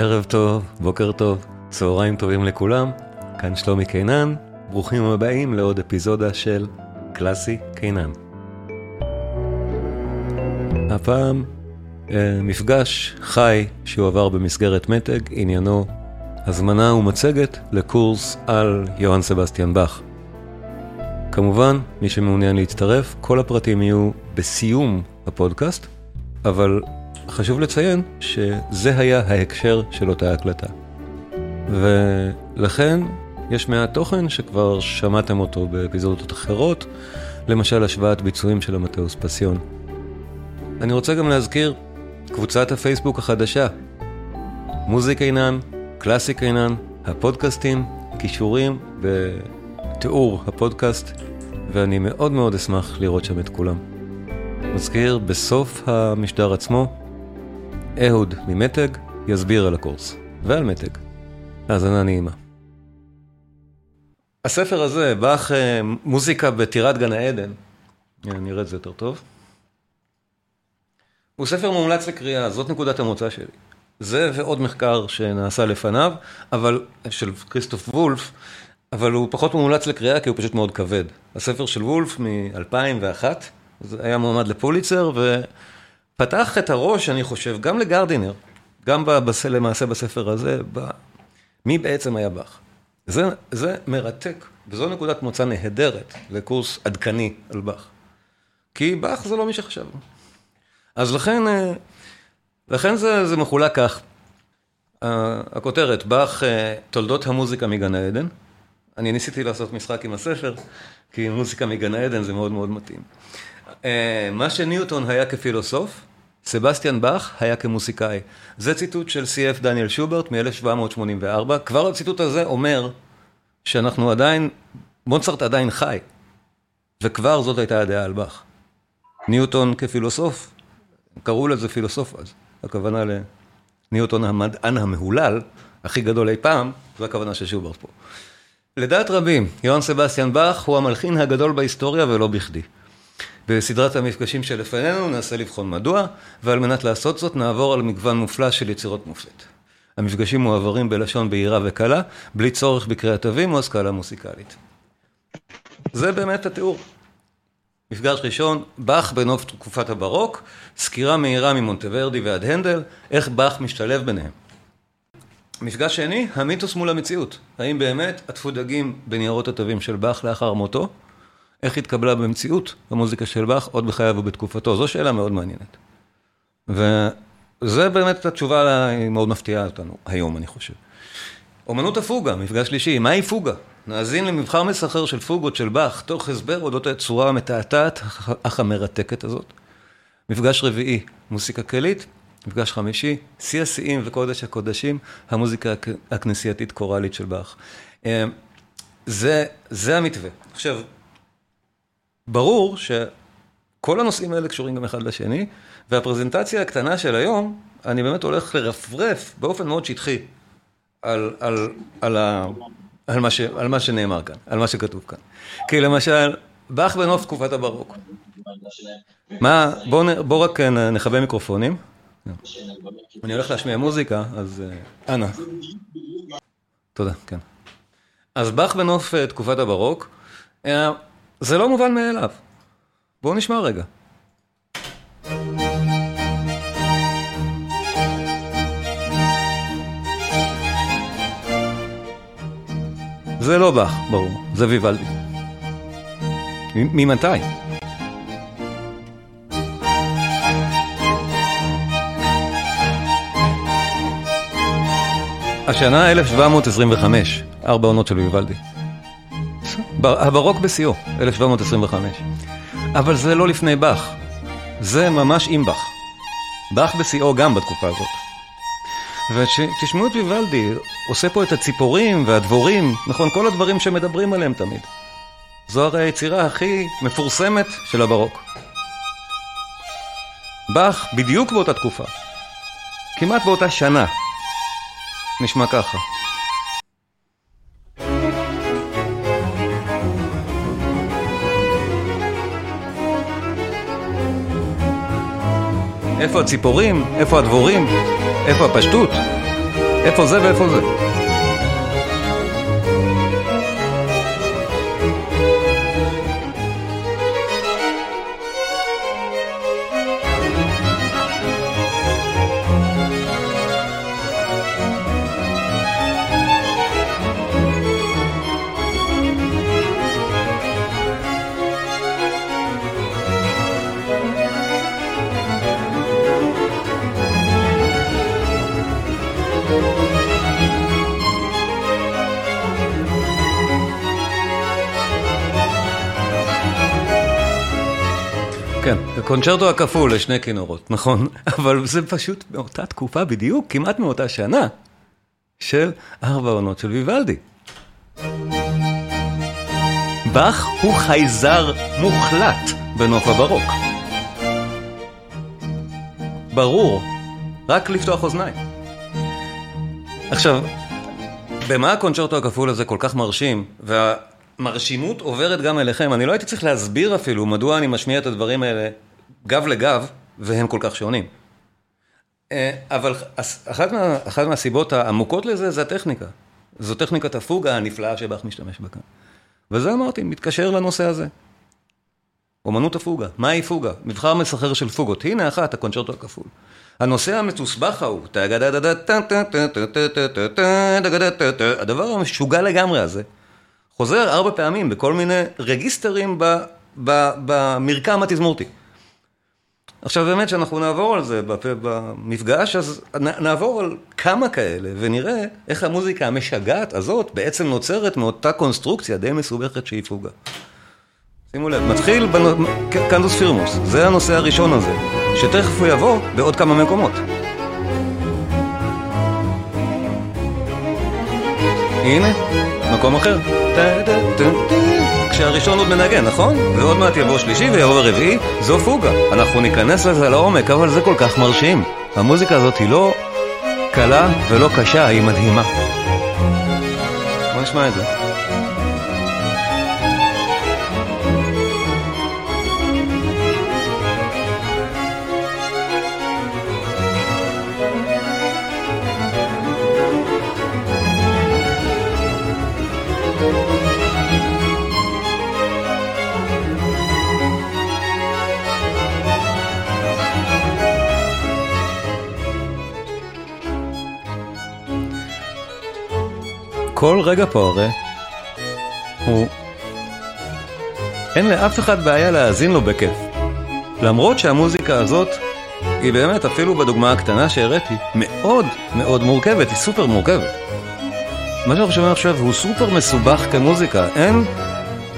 ערב טוב, בוקר טוב, צהריים טובים לכולם, כאן שלומי קינן, ברוכים הבאים לעוד אפיזודה של קלאסי קינן. הפעם אה, מפגש חי שהועבר במסגרת מתג, עניינו הזמנה ומצגת לקורס על יוהאן סבסטיאן באך. כמובן, מי שמעוניין להצטרף, כל הפרטים יהיו בסיום הפודקאסט, אבל חשוב לציין שזה היה ההקשר של אותה הקלטה. ולכן יש מעט תוכן שכבר שמעתם אותו באפיזודות אחרות, למשל השוואת ביצועים של המטאוס פסיון. אני רוצה גם להזכיר קבוצת הפייסבוק החדשה, מוזיק אינן, קלאסיק אינן, הפודקאסטים, כישורים בתיאור הפודקאסט, ואני מאוד מאוד אשמח לראות שם את כולם. מזכיר, בסוף המשדר עצמו, אהוד ממתג יסביר על הקורס ועל מתג. האזנה נעימה. הספר הזה, באך מוזיקה בטירת גן העדן, נראה את זה יותר טוב. הוא ספר מומלץ לקריאה, זאת נקודת המוצא שלי. זה ועוד מחקר שנעשה לפניו, אבל, של כריסטוף וולף, אבל הוא פחות מומלץ לקריאה כי הוא פשוט מאוד כבד. הספר של וולף מ-2001, זה היה מועמד לפוליצר, ופתח את הראש, אני חושב, גם לגרדינר, גם. למעשה בספר הזה, ב... מי בעצם היה באך. זה, זה מרתק, וזו נקודת מוצא נהדרת לקורס עדכני על באך. כי באך זה לא מי שחשבנו. אז לכן, אה, לכן זה, זה מחולק כך. הכותרת, באך, אה, תולדות המוזיקה מגן העדן. אני ניסיתי לעשות משחק עם הספר, כי מוזיקה מגן העדן זה מאוד מאוד מתאים. אה, מה שניוטון היה כפילוסוף, סבסטיאן באך היה כמוסיקאי. זה ציטוט של סי.אף דניאל שוברט מ-1784. כבר הציטוט הזה אומר שאנחנו עדיין, מוצרט עדיין חי, וכבר זאת הייתה הדעה על באך. ניוטון כפילוסוף, קראו לזה פילוסוף אז, הכוונה לניוטון המדען המהולל, הכי גדול אי פעם, זו הכוונה של שוברט פה. לדעת רבים, יוהאן סבסטיאן באך הוא המלחין הגדול בהיסטוריה ולא בכדי. בסדרת המפגשים שלפנינו ננסה לבחון מדוע, ועל מנת לעשות זאת נעבור על מגוון מופלא של יצירות מופת. המפגשים מועברים בלשון בהירה וקלה, בלי צורך בקריאת תווים או השכלה מוסיקלית. זה באמת התיאור. מפגש ראשון, באך בנוף תקופת הברוק, סקירה מהירה ממונטוורדי ועד הנדל, איך באך משתלב ביניהם. מפגש שני, המיתוס מול המציאות. האם באמת עטפו דגים בניירות התווים של באך לאחר מותו? איך התקבלה במציאות המוזיקה של באך עוד בחייו ובתקופתו? זו שאלה מאוד מעניינת. וזה באמת התשובה, היא מאוד מפתיעה אותנו היום, אני חושב. אומנות הפוגה, מפגש שלישי, מהי פוגה? נאזין למבחר מסחר של פוגות של באך, תוך הסבר אודות הצורה המתעתעת אך המרתקת הזאת. מפגש רביעי, מוסיקה כלית. מפגש חמישי, שיא השיאים וקודש הקודשים, המוזיקה הכנסייתית קוראלית של באך. אה, זה, זה המתווה. עכשיו, ברור שכל הנושאים האלה קשורים גם אחד לשני, והפרזנטציה הקטנה של היום, אני באמת הולך לרפרף באופן מאוד שטחי על, על, על, ה, על, מה, ש, על מה שנאמר כאן, על מה שכתוב כאן. כי למשל, באך בנוף תקופת הברוק. מה, בואו בוא רק נכבה מיקרופונים. אני הולך להשמיע מוזיקה, אז אה, אנא. תודה, כן. אז באך בנוף אה, תקופת הברוק, אה, זה לא מובן מאליו. בואו נשמע רגע. זה לא באך, ברור, זה ויוולדי. ממתי? השנה 1725, ארבע עונות של ויוולדי. הברוק בשיאו, 1725. אבל זה לא לפני באך, זה ממש עם באך. באך בשיאו גם בתקופה הזאת. ותשמעו את ויוולדי, עושה פה את הציפורים והדבורים, נכון, כל הדברים שמדברים עליהם תמיד. זו הרי היצירה הכי מפורסמת של הברוק. באך בדיוק באותה תקופה, כמעט באותה שנה, נשמע ככה. איפה הציפורים? איפה הדבורים? איפה הפשטות? איפה זה ואיפה זה. כן, קונצ'רטו הכפול לשני כינורות, נכון, אבל זה פשוט מאותה תקופה בדיוק, כמעט מאותה שנה, של ארבע עונות של ויוולדי. באך הוא חייזר מוחלט בנוף הברוק. ברור, רק לפתוח אוזניים. עכשיו, במה הקונצ'רטו הכפול הזה כל כך מרשים, וה... מרשימות עוברת גם אליכם, אני לא הייתי צריך להסביר אפילו מדוע אני משמיע את הדברים האלה גב לגב, והם כל כך שונים. אה, אבל אחת, מה, אחת מהסיבות העמוקות לזה זה הטכניקה. זו טכניקת הפוגה הנפלאה שבאך משתמש בה כאן. וזה אמרתי, מתקשר לנושא הזה. אומנות הפוגה, מהי פוגה? מבחר מסחר של פוגות. הנה אחת, הקונצ'רטו הכפול. הנושא המתוסבך ההוא, הדבר המשוגע לגמרי הזה, חוזר ארבע פעמים בכל מיני רגיסטרים במרקם התזמורתי. עכשיו באמת שאנחנו נעבור על זה במפגש, אז נעבור על כמה כאלה ונראה איך המוזיקה המשגעת הזאת בעצם נוצרת מאותה קונסטרוקציה די מסובכת שהיא פוגה. שימו לב, מתחיל בקנדוס פירמוס, זה הנושא הראשון הזה, שתכף הוא יבוא בעוד כמה מקומות. הנה, מקום אחר. כשהראשון עוד מנגן, נכון? ועוד מעט יבוא שלישי ויבוא רביעי, זו פוגה. אנחנו ניכנס לזה לעומק, אבל זה כל כך מרשים. המוזיקה הזאת היא לא קלה ולא קשה, היא מדהימה. בוא נשמע את זה. כל רגע פה הרי הוא... אין לאף אחד בעיה להאזין לו בכיף. למרות שהמוזיקה הזאת היא באמת, אפילו בדוגמה הקטנה שהראיתי, מאוד מאוד מורכבת, היא סופר מורכבת. מה שאנחנו שומעים עכשיו הוא סופר מסובך כמוזיקה, אין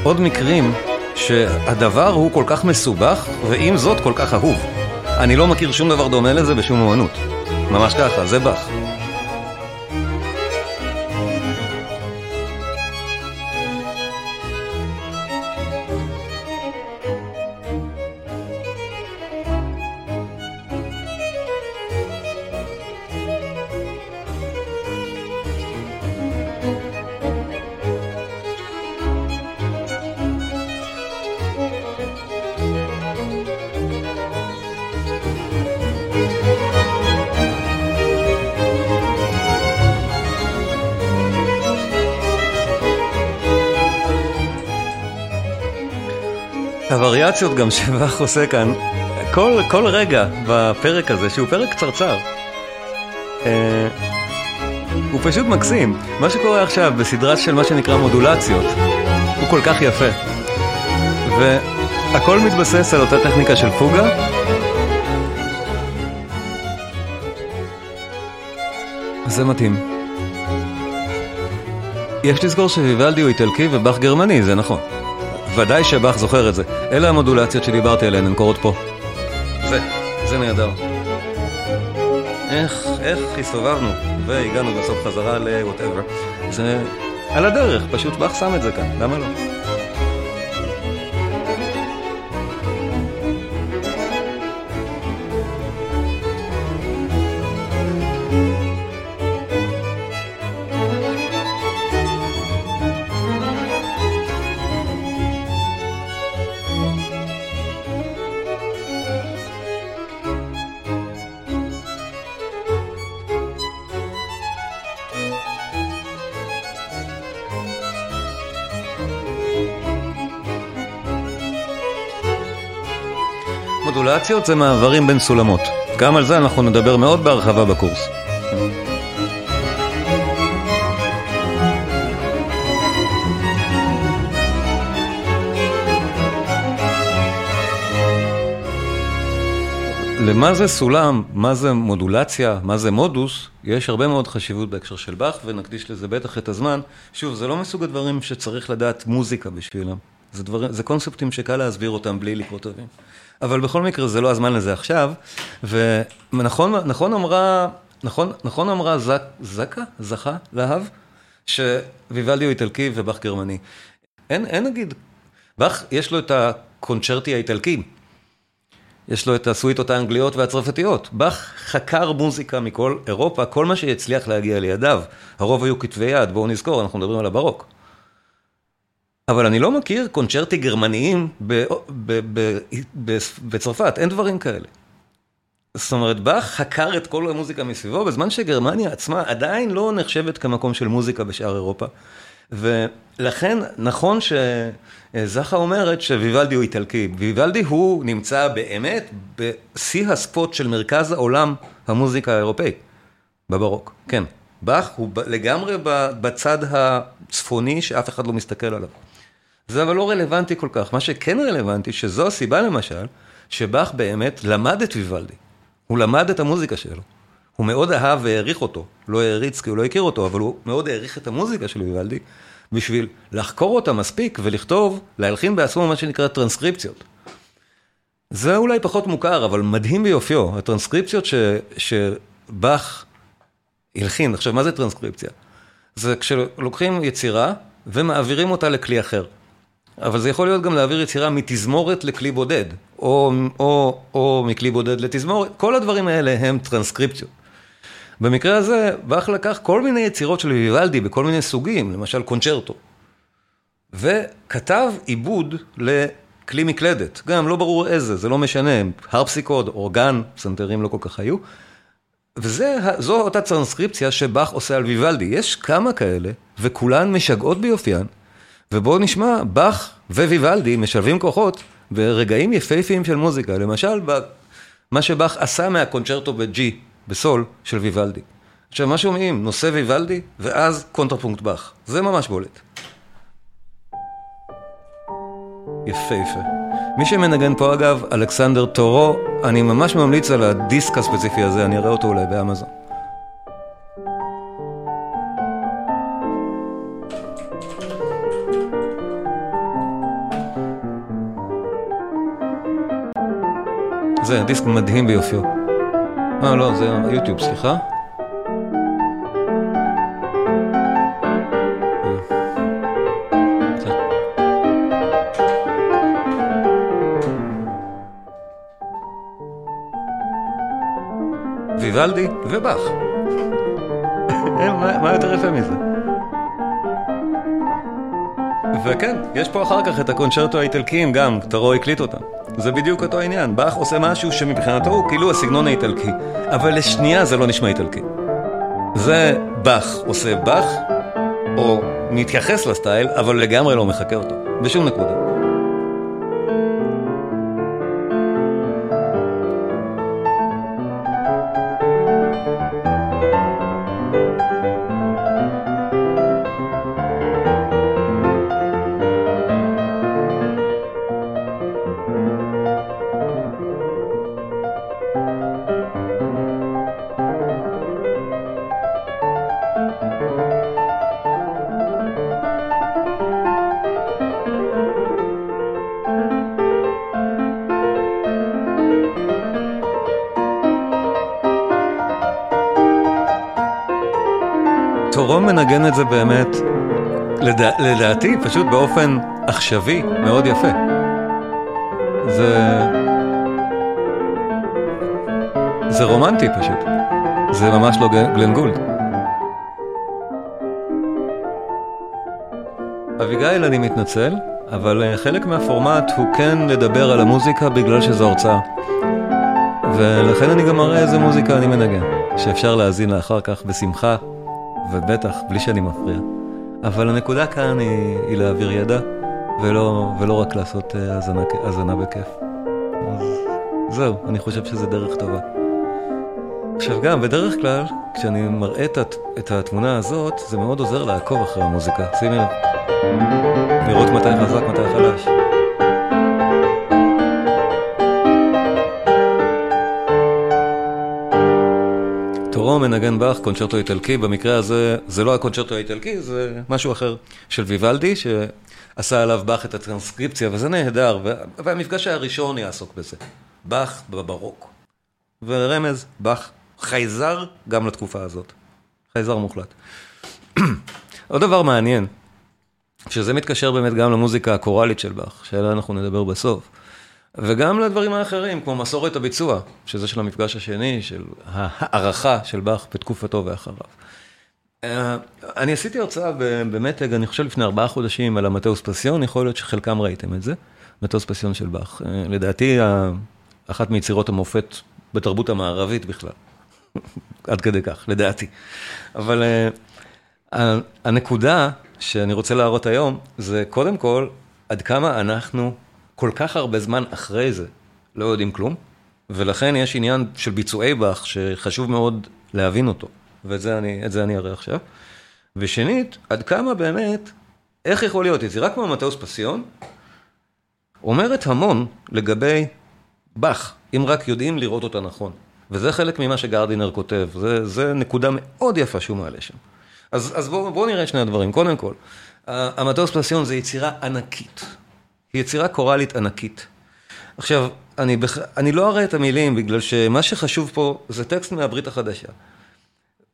עוד מקרים שהדבר הוא כל כך מסובך, ועם זאת כל כך אהוב. אני לא מכיר שום דבר דומה לזה בשום אומנות. ממש ככה, זה באך. הווריאציות גם שבח עושה כאן, כל, כל רגע בפרק הזה, שהוא פרק קצרצר, אה, הוא פשוט מקסים. מה שקורה עכשיו בסדרה של מה שנקרא מודולציות, הוא כל כך יפה. והכל מתבסס על אותה טכניקה של פוגה. זה מתאים. יש לזכור שוויוולדי הוא איטלקי ובאך גרמני, זה נכון. ודאי שבאך זוכר את זה. אלה המודולציות שדיברתי עליהן, הן קורות פה. זה, זה נהדר. איך, איך הסתובבנו, והגענו בסוף חזרה ל-whatever. זה על הדרך, פשוט באך שם את זה כאן, למה לא? מודולציות זה מעברים בין סולמות. גם על זה אנחנו נדבר מאוד בהרחבה בקורס. למה זה סולם, מה זה מודולציה, מה זה מודוס, יש הרבה מאוד חשיבות בהקשר של באך, ונקדיש לזה בטח את הזמן. שוב, זה לא מסוג הדברים שצריך לדעת מוזיקה בשבילם. זה, דבר, זה קונספטים שקל להסביר אותם בלי לקרוא תווים. אבל בכל מקרה, זה לא הזמן לזה עכשיו. ונכון נכון אמרה, נכון, נכון אמרה זק, זקה, זכה, להב, שוויוולדי הוא איטלקי ובאך גרמני. אין, אין נגיד, באך יש לו את הקונצ'רטי האיטלקי. יש לו את הסוויטות האנגליות והצרפתיות. באך חקר מוזיקה מכל אירופה, כל מה שהצליח להגיע לידיו. הרוב היו כתבי יד, בואו נזכור, אנחנו מדברים על הברוק. אבל אני לא מכיר קונצ'רטי גרמניים בצרפת, אין דברים כאלה. זאת אומרת, באך חקר את כל המוזיקה מסביבו, בזמן שגרמניה עצמה עדיין לא נחשבת כמקום של מוזיקה בשאר אירופה. ולכן נכון שזכה אומרת שוויוולדי הוא איטלקי. ויוולדי הוא נמצא באמת בשיא הספוט של מרכז העולם המוזיקה האירופאית, בברוק, כן. באך הוא לגמרי בצד הצפוני שאף אחד לא מסתכל עליו. זה אבל לא רלוונטי כל כך. מה שכן רלוונטי, שזו הסיבה למשל, שבאך באמת למד את ויוולדי. הוא למד את המוזיקה שלו. הוא מאוד אהב והעריך אותו, לא העריץ כי הוא לא הכיר אותו, אבל הוא מאוד העריך את המוזיקה של ויוולדי, בשביל לחקור אותה מספיק ולכתוב, להלחין בעצמו מה שנקרא טרנסקריפציות. זה אולי פחות מוכר, אבל מדהים ביופיו, הטרנסקריפציות ש, שבאך הלחין. עכשיו, מה זה טרנסקריפציה? זה כשלוקחים יצירה ומעבירים אותה לכלי אחר. אבל זה יכול להיות גם להעביר יצירה מתזמורת לכלי בודד, או, או, או מכלי בודד לתזמורת, כל הדברים האלה הם טרנסקריפציות. במקרה הזה, באך לקח כל מיני יצירות של ויוולדי בכל מיני סוגים, למשל קונצ'רטו, וכתב עיבוד לכלי מקלדת, גם לא ברור איזה, זה לא משנה, הרפסיקורד, אורגן, פסנתרים לא כל כך היו, וזו אותה טרנסקריפציה שבאך עושה על ויוולדי. יש כמה כאלה, וכולן משגעות ביופיין, ובואו נשמע, באך וויוולדי משלבים כוחות ברגעים יפהפיים של מוזיקה, למשל, מה שבאך עשה מהקונצ'רטו ב-G, בסול, של ויוולדי. עכשיו, מה שומעים? נושא ויוולדי, ואז קונטרפונקט באך. זה ממש בולט. יפהפה. מי שמנגן פה אגב, אלכסנדר טורו, אני ממש ממליץ על הדיסק הספציפי הזה, אני אראה אותו אולי באמזון. זה דיסק מדהים ביופיו. אה, לא, זה יוטיוב, סליחה. ויוולדי ובאך. מה יותר יפה מזה? וכן, יש פה אחר כך את הקונצ'רטו האיטלקיים גם, טרו הקליט אותם. זה בדיוק אותו עניין, באך עושה משהו שמבחינתו הוא כאילו הסגנון האיטלקי, אבל לשנייה זה לא נשמע איטלקי. זה באך עושה באך, או מתייחס לסטייל, אבל לגמרי לא מחקה אותו, בשום נקודה. מנגן את זה באמת, לדע, לדעתי, פשוט באופן עכשווי, מאוד יפה. זה... זה רומנטי פשוט. זה ממש לא גלן גולד. אביגיל, אני מתנצל, אבל אה, חלק מהפורמט הוא כן לדבר על המוזיקה בגלל שזו הרצאה. ולכן אני גם מראה איזה מוזיקה אני מנגן, שאפשר להאזין לה אחר כך בשמחה ובטח, בלי שאני מפריע. אבל הנקודה כאן היא, היא להעביר ידע, ולא, ולא רק לעשות האזנה, האזנה בכיף. אז זהו, אני חושב שזה דרך טובה. עכשיו גם, בדרך כלל, כשאני מראה את התמונה הזאת, זה מאוד עוזר לעקוב אחרי המוזיקה. שימי לב. לראות מתי חזק, מתי חלש. מנגן באך, קונצ'רטו איטלקי, במקרה הזה זה לא הקונצ'רטו האיטלקי, זה משהו אחר של ויוולדי, שעשה עליו באך את הטרנסקריפציה, וזה נהדר, והמפגש הראשון יעסוק בזה. באך בברוק. ורמז, באך חייזר גם לתקופה הזאת. חייזר מוחלט. עוד דבר מעניין, שזה מתקשר באמת גם למוזיקה הקוראלית של באך, שעליה אנחנו נדבר בסוף, וגם לדברים האחרים, כמו מסורת הביצוע, שזה של המפגש השני, של הערכה של באך בתקופתו ואחריו. אה, אני עשיתי הרצאה במתג, אני חושב לפני ארבעה חודשים, על המטאוס פסיון, יכול להיות שחלקם ראיתם את זה, מטאוס פסיון של באך. אה, לדעתי, אחת מיצירות המופת בתרבות המערבית בכלל. עד כדי כך, לדעתי. אבל uh, הנקודה שאני רוצה להראות היום, זה קודם כל, עד כמה אנחנו כל כך הרבה זמן אחרי זה לא יודעים כלום, ולכן יש עניין של ביצועי באך שחשוב מאוד להבין אותו, ואת זה אני, זה אני אראה עכשיו. ושנית, עד כמה באמת, איך יכול להיות יצירה כמו מטאוס פסיון, אומרת המון לגבי באך, אם רק יודעים לראות אותה נכון. וזה חלק ממה שגרדינר כותב, זה, זה נקודה מאוד יפה שהוא מעלה שם. אז, אז בואו בוא נראה שני הדברים. קודם כל, המטוס פלסיון זה יצירה ענקית. היא יצירה קוראלית ענקית. עכשיו, אני, בח... אני לא אראה את המילים, בגלל שמה שחשוב פה זה טקסט מהברית החדשה.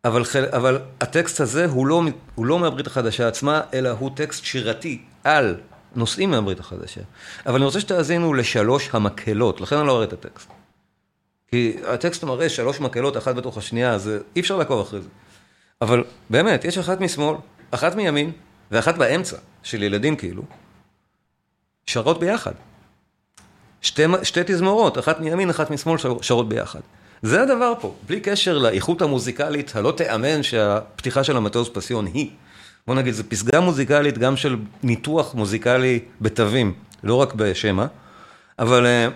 אבל, אבל הטקסט הזה הוא לא, הוא לא מהברית החדשה עצמה, אלא הוא טקסט שירתי על נושאים מהברית החדשה. אבל אני רוצה שתאזינו לשלוש המקהלות, לכן אני לא אראה את הטקסט. כי הטקסט מראה שלוש מקהלות, אחת בתוך השנייה, אז אי אפשר לעקוב אחרי זה. אבל באמת, יש אחת משמאל, אחת מימין, ואחת באמצע, של ילדים כאילו, שרות ביחד. שתי, שתי תזמורות, אחת מימין, אחת משמאל, שרות ביחד. זה הדבר פה, בלי קשר לאיכות המוזיקלית הלא תיאמן שהפתיחה של המטוס פסיון היא. בוא נגיד, זו פסגה מוזיקלית גם של ניתוח מוזיקלי בתווים, לא רק בשמע, אבל אה,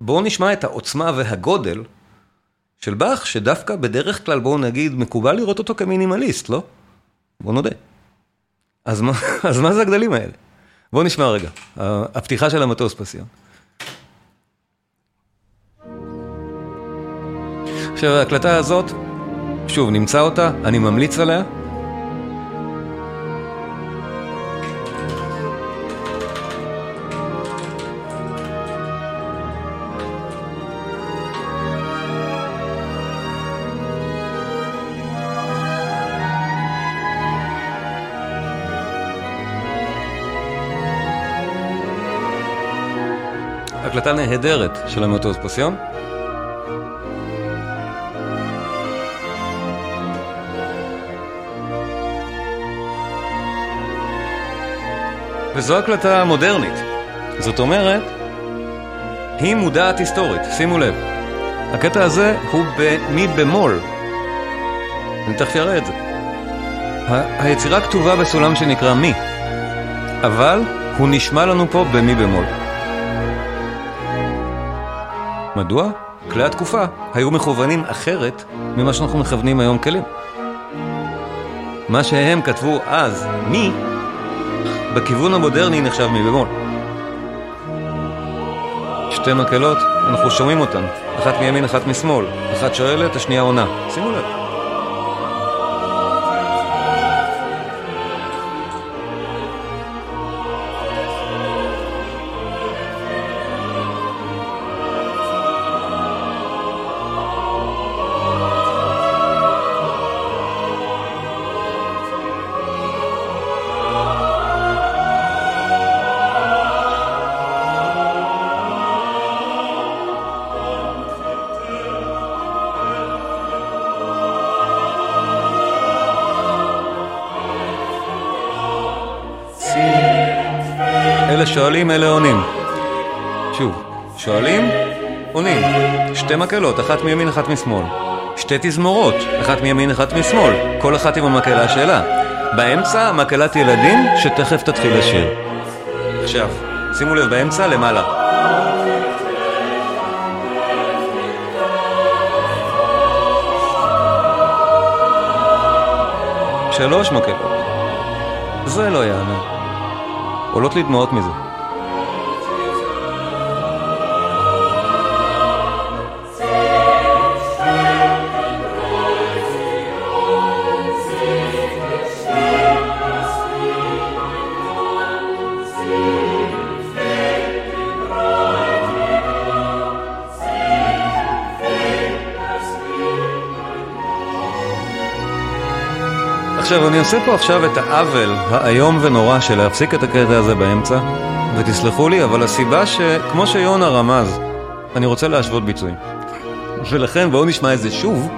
בואו נשמע את העוצמה והגודל של באך, שדווקא בדרך כלל, בואו נגיד, מקובל לראות אותו כמינימליסט, לא? בואו נודה. אז מה, אז מה זה הגדלים האלה? בואו נשמע רגע, הפתיחה של המטוס פסיון. עכשיו, ההקלטה הזאת, שוב, נמצא אותה, אני ממליץ עליה. הקלטה נהדרת של המטוס פסיון. וזו הקלטה מודרנית. זאת אומרת, היא מודעת היסטורית, שימו לב. הקטע הזה הוא במי במול. אני תכף אראה את זה. היצירה כתובה בסולם שנקרא מי, אבל הוא נשמע לנו פה במי במול. מדוע? כלי התקופה היו מכוונים אחרת ממה שאנחנו מכוונים היום כלים. מה שהם כתבו אז, מי, בכיוון המודרני נחשב מי במול. שתי מקהלות, אנחנו שומעים אותן, אחת מימין, אחת משמאל, אחת שואלת, השנייה עונה. שימו לב. שואלים אלה עונים. שוב, שואלים, עונים. שתי מקהלות, אחת מימין, אחת משמאל. שתי תזמורות, אחת מימין, אחת משמאל. כל אחת עם המקהלה שלה. באמצע, מקהלת ילדים, שתכף תתחיל לשיר. עכשיו, שימו לב, באמצע, למעלה. שלוש מקהלות. זה לא יענה. עולות לי דמעות מזה. עכשיו, אני עושה פה עכשיו את העוול האיום ונורא של להפסיק את הקטע הזה באמצע, ותסלחו לי, אבל הסיבה שכמו שיונה רמז, אני רוצה להשוות ביצועים. ולכן בואו נשמע את זה שוב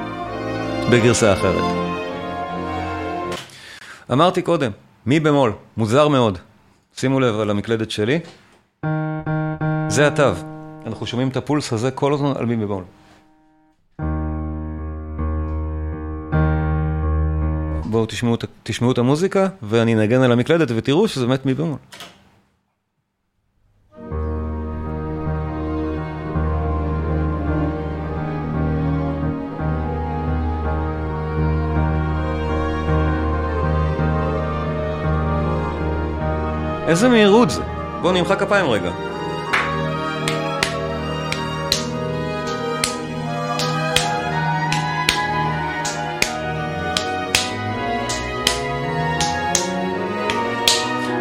בגרסה אחרת. אמרתי קודם, מי במול, מוזר מאוד. שימו לב על המקלדת שלי. זה התו. אנחנו שומעים את הפולס הזה כל הזמן על מי במול. בואו תשמעו, תשמעו את המוזיקה, ואני אנגן על המקלדת ותראו שזה באמת מי. איזה מהירות זה? בואו נמחא כפיים רגע.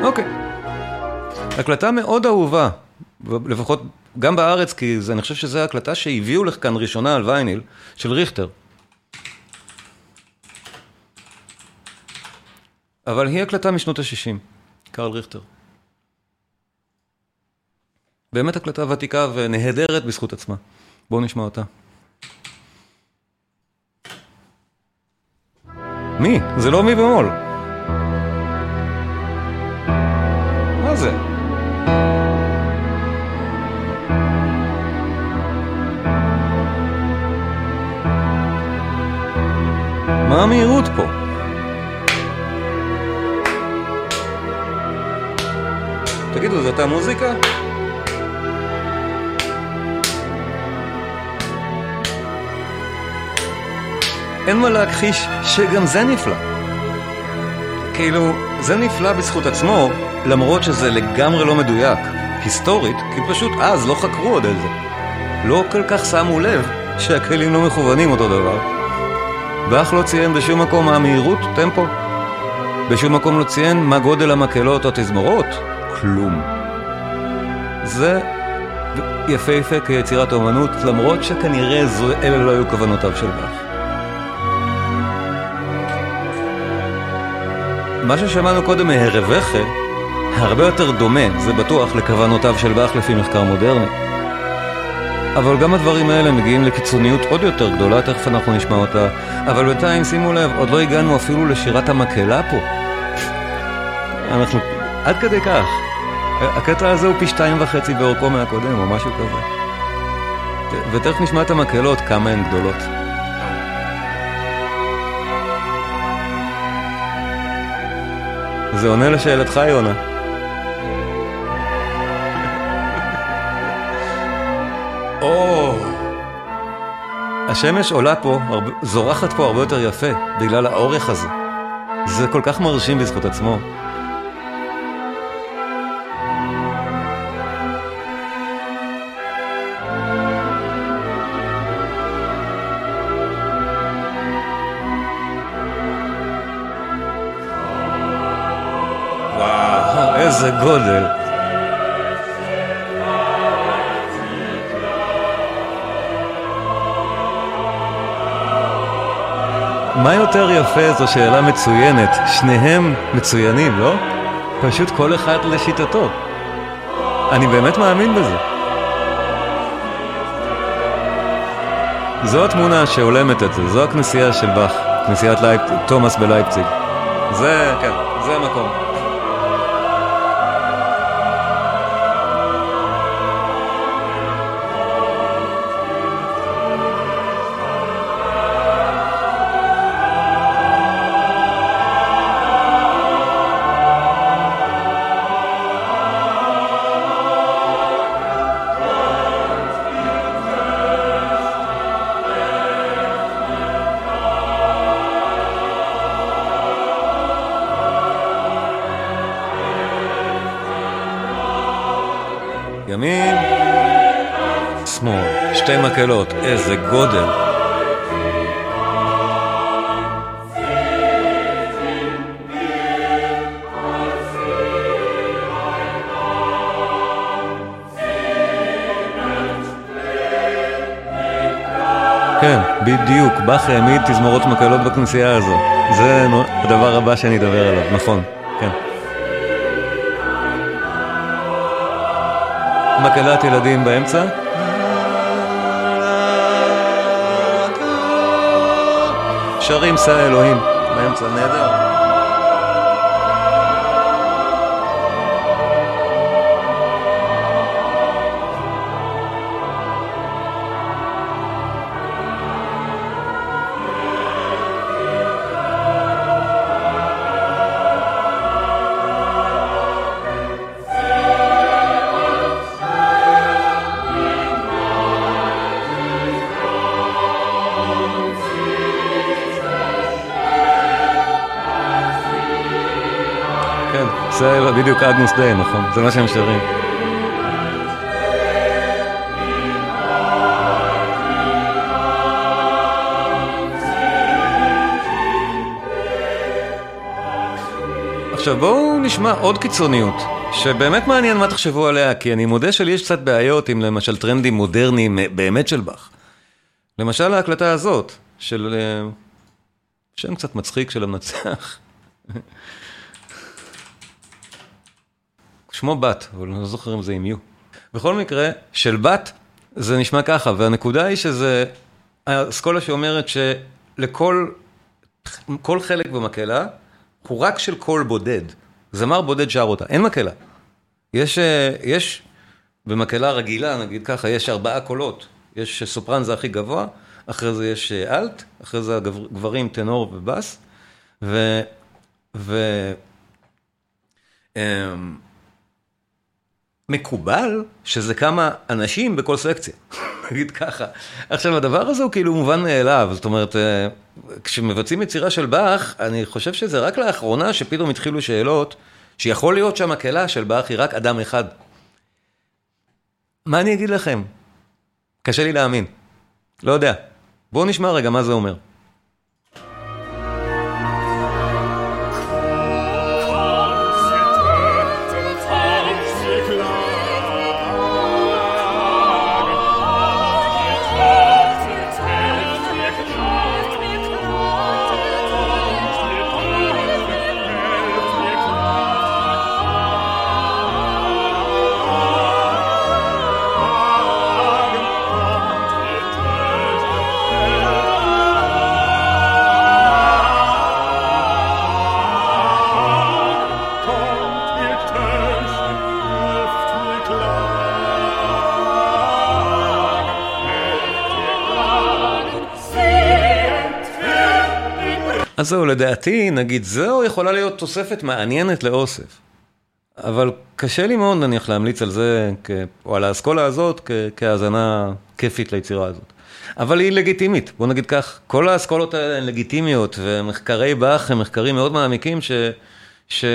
אוקיי. הקלטה מאוד אהובה, לפחות גם בארץ, כי זה, אני חושב שזו ההקלטה שהביאו לך כאן ראשונה על וייניל, של ריכטר. אבל היא הקלטה משנות ה-60, קרל ריכטר. באמת הקלטה ותיקה ונהדרת בזכות עצמה. בואו נשמע אותה. מי? זה לא מי במול. מה המהירות פה? תגידו, זאת המוזיקה? אין מה להכחיש שגם זה נפלא. כאילו, זה נפלא בזכות עצמו, למרות שזה לגמרי לא מדויק, היסטורית, כי פשוט אז לא חקרו עוד את זה. לא כל כך שמו לב שהכלים לא מכוונים אותו דבר. באך לא ציין בשום מקום מה המהירות, טמפו. בשום מקום לא ציין מה גודל המקהלות או התזמורות, כלום. זה יפהפה כיצירת אומנות, למרות שכנראה אלה לא היו כוונותיו של באך. מה ששמענו קודם מהרווחה, הרבה יותר דומה, זה בטוח, לכוונותיו של באך לפי מחקר מודרני. אבל גם הדברים האלה מגיעים לקיצוניות עוד יותר גדולה, תכף אנחנו נשמע אותה. אבל בינתיים, שימו לב, עוד לא הגענו אפילו לשירת המקהלה פה. אנחנו... עד כדי כך. הקטע הזה הוא פי שתיים וחצי באורכו מהקודם, או משהו כזה. ותכף נשמע את המקהלות, כמה הן גדולות. זה עונה לשאלתך, יונה. או, השמש עולה פה, זורחת פה הרבה יותר יפה, בגלל האורך הזה. זה כל כך מרשים בזכות עצמו. וואו, איזה גודל. מה יותר יפה זו שאלה מצוינת, שניהם מצוינים, לא? פשוט כל אחד לשיטתו. אני באמת מאמין בזה. זו התמונה שהולמת את זה, זו הכנסייה של באך, כנסיית לייפ... תומאס בלייפציג. זה, כן, זה המקום. מקהלות, איזה גודל. כן, בדיוק, באך העמיד תזמורות מקהלות בכנסייה הזו. זה הדבר הבא שאני אדבר עליו, נכון, כן. מקהלת ילדים באמצע. שרים שא אלוהים באמצע, נהדר. בדיוק אגנוס דיי, נכון? זה מה שהם שרים. עכשיו בואו נשמע עוד קיצוניות, שבאמת מעניין מה תחשבו עליה, כי אני מודה שלי יש קצת בעיות עם למשל טרנדים מודרניים באמת של באך. למשל ההקלטה הזאת, של אה, שם קצת מצחיק של המנצח. שמו בת, אבל אני לא זוכר אם זה עם יו. בכל מקרה, של בת זה נשמע ככה, והנקודה היא שזה האסכולה שאומרת שלכל כל חלק במקהלה הוא רק של קול בודד. זמר בודד שר אותה, אין מקהלה. יש, יש במקהלה רגילה, נגיד ככה, יש ארבעה קולות. יש סופרן זה הכי גבוה, אחרי זה יש אלט, אחרי זה גברים טנור ובאס, ו... ו... אמ, מקובל שזה כמה אנשים בכל סקציה, נגיד ככה. עכשיו, הדבר הזה הוא כאילו מובן מאליו, זאת אומרת, אה, כשמבצעים יצירה של באך, אני חושב שזה רק לאחרונה שפתאום התחילו שאלות, שיכול להיות שהמקהלה של באך היא רק אדם אחד. מה אני אגיד לכם? קשה לי להאמין. לא יודע. בואו נשמע רגע מה זה אומר. אז זהו, לדעתי, נגיד, זהו יכולה להיות תוספת מעניינת לאוסף. אבל קשה לי מאוד נניח להמליץ על זה, או על האסכולה הזאת, כהאזנה כיפית ליצירה הזאת. אבל היא לגיטימית, בוא נגיד כך, כל האסכולות האלה הן לגיטימיות, ומחקרי באך הם מחקרים מאוד מעמיקים ש... ש...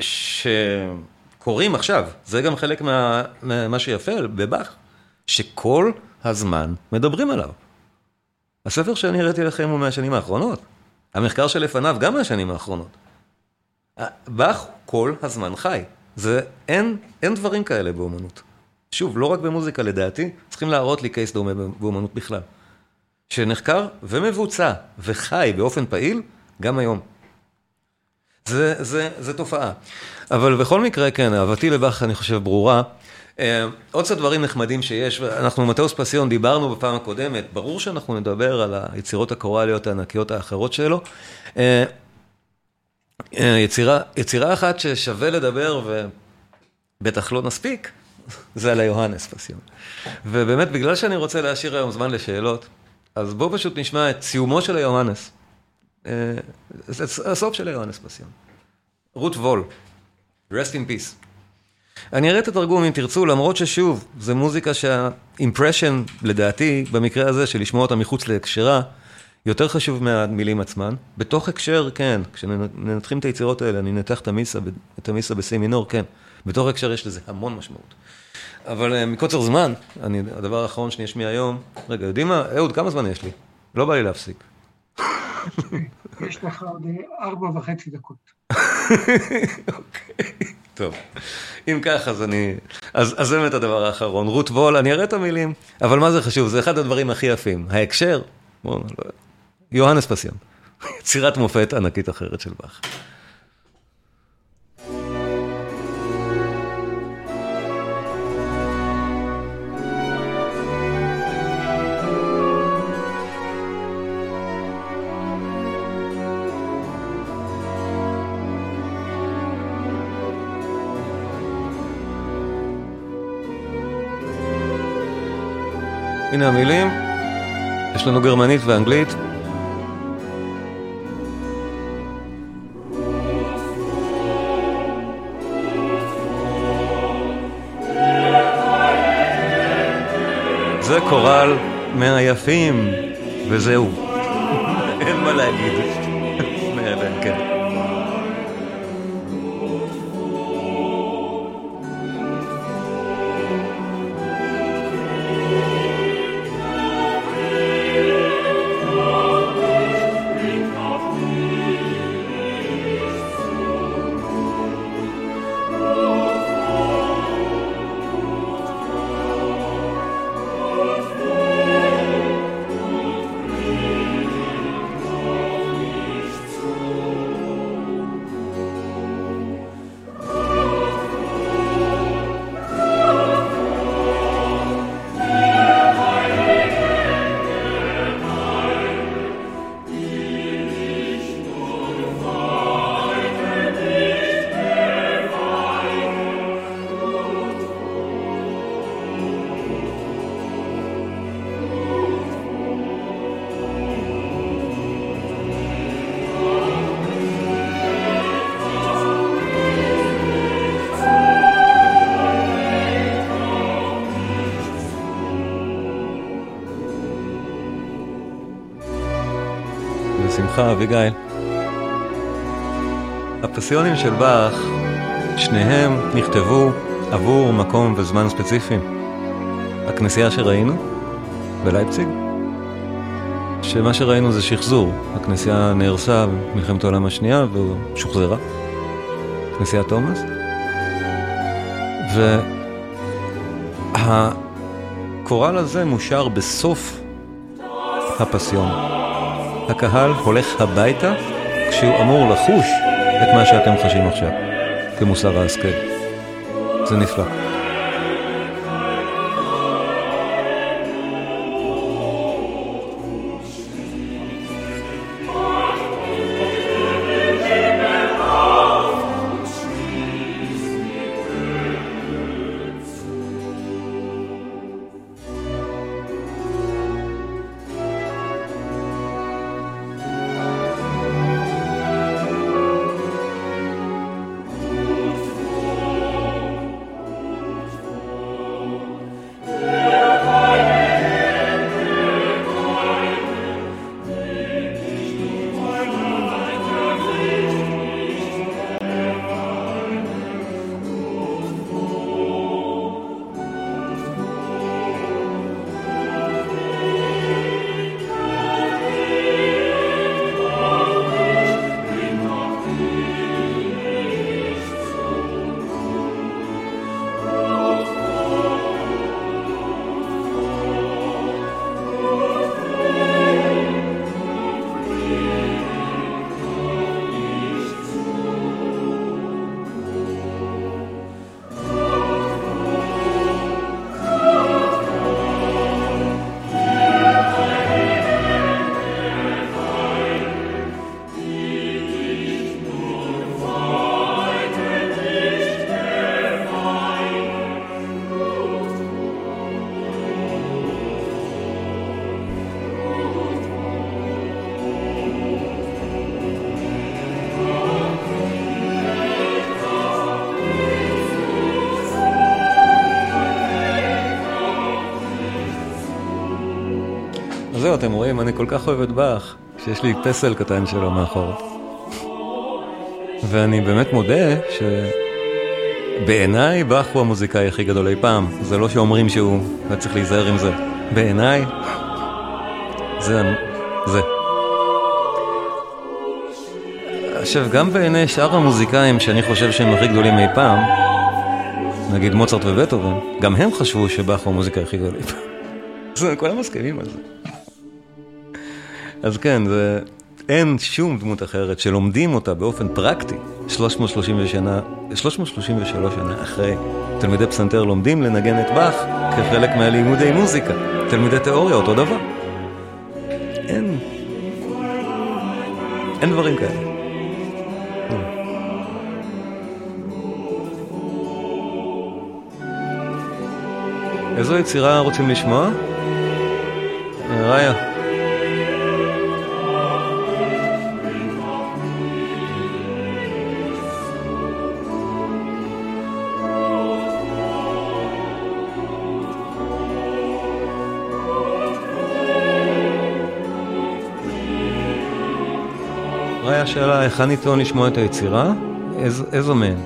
שקורים עכשיו, זה גם חלק מה... מה שיפה בבאך, שכל הזמן מדברים עליו. הספר שאני הראיתי לכם הוא מהשנים האחרונות. המחקר שלפניו, גם מהשנים האחרונות. באך כל הזמן חי. זה, אין, אין דברים כאלה באומנות. שוב, לא רק במוזיקה לדעתי, צריכים להראות לי קייס דומה באומנות בכלל. שנחקר ומבוצע וחי באופן פעיל גם היום. זה, זה, זה תופעה. אבל בכל מקרה, כן, אהבתי לבאך, אני חושב, ברורה. אה, עוד קצת דברים נחמדים שיש, אנחנו במטאוס פסיון דיברנו בפעם הקודמת, ברור שאנחנו נדבר על היצירות הקוראליות הענקיות האחרות שלו. אה, אה, יצירה, יצירה אחת ששווה לדבר ובטח לא נספיק, זה על היוהנס פסיון. ובאמת, בגלל שאני רוצה להשאיר היום זמן לשאלות, אז בואו פשוט נשמע את סיומו של היוהנס. הסוף של היוהנס פסיון. רות וול, rest in peace. אני אראה את התרגום אם תרצו, למרות ששוב, זו מוזיקה שהאימפרשן, לדעתי, במקרה הזה, של לשמוע אותה מחוץ להקשרה, יותר חשוב מהמילים עצמן. בתוך הקשר, כן, כשננתחים את היצירות האלה, אני אנתח את המיסה, את המיסה בסי מינור, כן. בתוך הקשר יש לזה המון משמעות. אבל מקוצר זמן, אני, הדבר האחרון שאני אשמיע היום, רגע, יודעים מה? אהוד, כמה זמן יש לי? לא בא לי להפסיק. יש לך עוד ארבע וחצי דקות. אוקיי, טוב. אם כך, אז אני... אז זה באמת הדבר האחרון. רות וול, אני אראה את המילים, אבל מה זה חשוב? זה אחד הדברים הכי יפים. ההקשר, בואו. יוהנס פסיון. יצירת מופת ענקית אחרת של באך. הנה המילים, יש לנו גרמנית ואנגלית. זה קורל מהיפים, וזהו. אין מה להגיד. בשמחה, אביגיל. הפסיונים של באך, שניהם נכתבו עבור מקום וזמן ספציפיים. הכנסייה שראינו בלייפציג, שמה שראינו זה שחזור. הכנסייה נהרסה במלחמת העולם השנייה ושוחזרה. כנסיית תומאס. והקורל הזה מושר בסוף הפסיון. הקהל הולך הביתה כשהוא אמור לחוש את מה שאתם חשים עכשיו, כמוסר ההשכל. זה נפלא. אתם רואים, אני כל כך אוהב את באך, שיש לי פסל קטן שלו מאחור. ואני באמת מודה בעיניי באך הוא המוזיקאי הכי גדול אי פעם, זה לא שאומרים שהוא, היה צריך להיזהר עם זה. בעיניי, זה, זה. עכשיו, גם בעיני שאר המוזיקאים שאני חושב שהם הכי גדולים אי פעם, נגיד מוצרט ובטהובן, גם הם חשבו שבאך הוא המוזיקאי הכי גדול אי פעם. כולם מסכימים על זה. אז כן, זה... אין שום דמות אחרת שלומדים אותה באופן פרקטי 330 שנה, 333 שנה אחרי תלמידי פסנתר לומדים לנגן את באך כחלק מהלימודי מוזיקה. תלמידי תיאוריה אותו דבר. אין... אין דברים כאלה. איזו יצירה רוצים לשמוע? ראיה. השאלה היכן ניתן לשמוע את היצירה? איז, איזו מהן?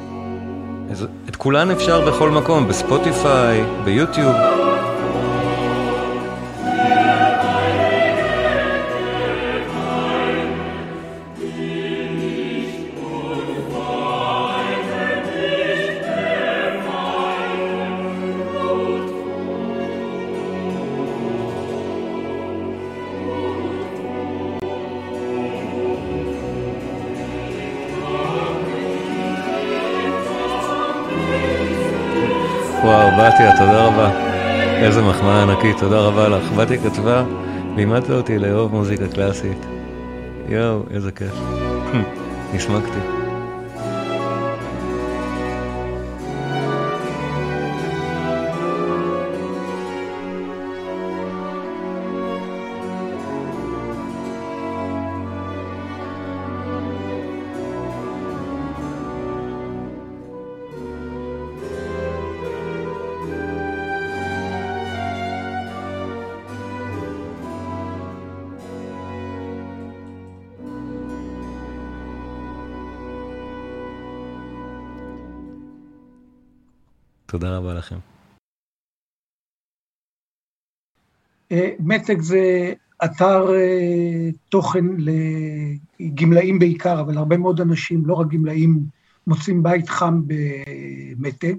את כולן אפשר בכל מקום, בספוטיפיי, ביוטיוב. בתיה, תודה רבה. איזה מחמאה ענקית, תודה רבה לך. בתיה כתבה, לימדת אותי לאהוב מוזיקה קלאסית. יואו, איזה כיף. נסמקתי. תודה רבה לכם. אה, מתג זה אתר אה, תוכן לגמלאים בעיקר, אבל הרבה מאוד אנשים, לא רק גמלאים, מוצאים בית חם במתג.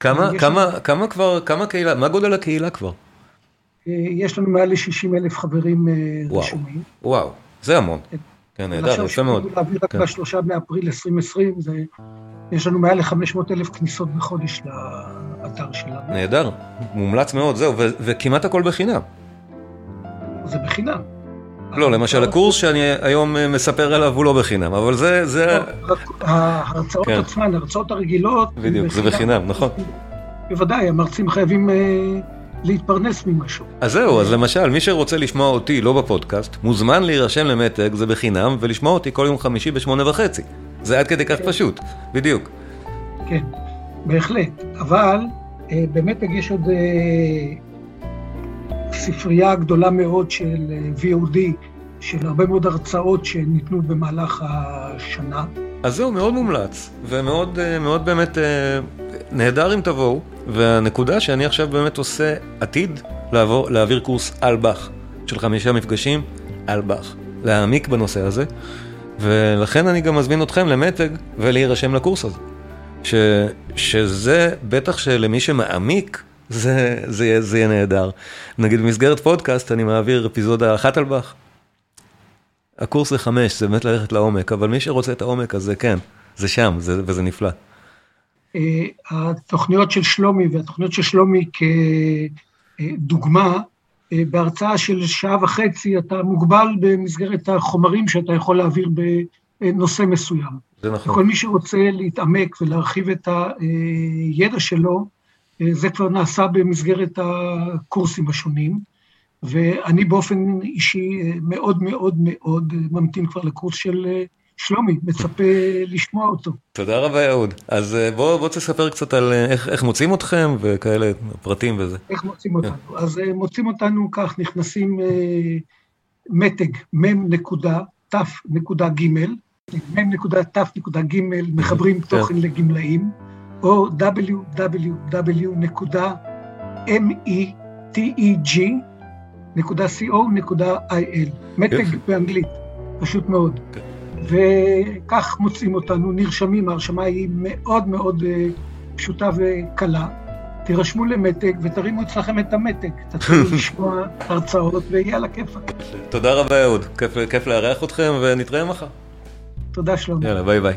כמה, כמה, לנו... כמה כבר, כמה קהילה, מה גודל הקהילה כבר? אה, יש לנו מעל ל-60 אלף חברים וואו, רשומים. וואו, זה המון. כן, נהדר, יפה מאוד. עכשיו להעביר רק כן. בשלושה באפריל 2020, זה יש לנו מעל ל-500 אלף כניסות בחודש לאתר שלנו. נהדר, מומלץ מאוד, זהו, וכמעט הכל בחינם. זה בחינם. לא, למשל הקורס שאני היום מספר עליו הוא לא בחינם, אבל זה... זה... לא, ההרצאות כן. עצמן, ההרצאות הרגילות... בדיוק, זה בחינם, נכון. בוודאי, המרצים חייבים אה, להתפרנס ממשהו. אז זהו, אז למשל, מי שרוצה לשמוע אותי לא בפודקאסט, מוזמן להירשם למתג, זה בחינם, ולשמוע אותי כל יום חמישי בשמונה וחצי. זה עד כדי כך. פשוט, בדיוק. כן, בהחלט. אבל אה, באמת יש עוד אה, ספרייה גדולה מאוד של אה, VOD, של הרבה מאוד הרצאות שניתנו במהלך השנה. אז זהו, מאוד מומלץ, ומאוד מאוד באמת נהדר אם תבואו, והנקודה שאני עכשיו באמת עושה עתיד לעבור, להעביר קורס על באך, של חמישה מפגשים על באך, להעמיק בנושא הזה. ולכן אני גם מזמין אתכם למתג ולהירשם לקורס הזה. ש, שזה, בטח שלמי שמעמיק, זה, זה, זה יהיה נהדר. נגיד במסגרת פודקאסט אני מעביר אפיזודה אחת על באך. הקורס זה חמש, זה באמת ללכת לעומק, אבל מי שרוצה את העומק הזה, כן, זה שם, זה, וזה נפלא. אה, התוכניות של שלומי והתוכניות של שלומי כדוגמה, אה, בהרצאה של שעה וחצי אתה מוגבל במסגרת החומרים שאתה יכול להעביר בנושא מסוים. זה נכון. כל מי שרוצה להתעמק ולהרחיב את הידע שלו, אה, זה כבר נעשה במסגרת הקורסים השונים, ואני באופן אישי אה, מאוד מאוד מאוד ממתין כבר לקורס של שלומי, מצפה לשמוע אותו. תודה רבה, אהוד. אז אה, בוא, בוא תספר קצת על אה, איך, איך מוצאים אתכם וכאלה, פרטים וזה. איך מוצאים אותנו? Yeah. אז אה, מוצאים אותנו כך, נכנסים מתג מ נקודה ת' נקודה ג', מ נקודה ת' נקודה ג', מחברים. כן. תוכן לגמלאים. או www.meteg.co.il, מתג באנגלית, פשוט מאוד. Okay. וכך מוצאים אותנו, נרשמים, ההרשמה היא מאוד מאוד אה, פשוטה וקלה. תירשמו למתג ותרימו אצלכם את המתג, תתחילו לשמוע הרצאות ויהיה על הכיפאק. תודה רבה אהוד, כיף, כיף לארח אתכם ונתראה מחר. תודה שלום. יאללה, ביי ביי.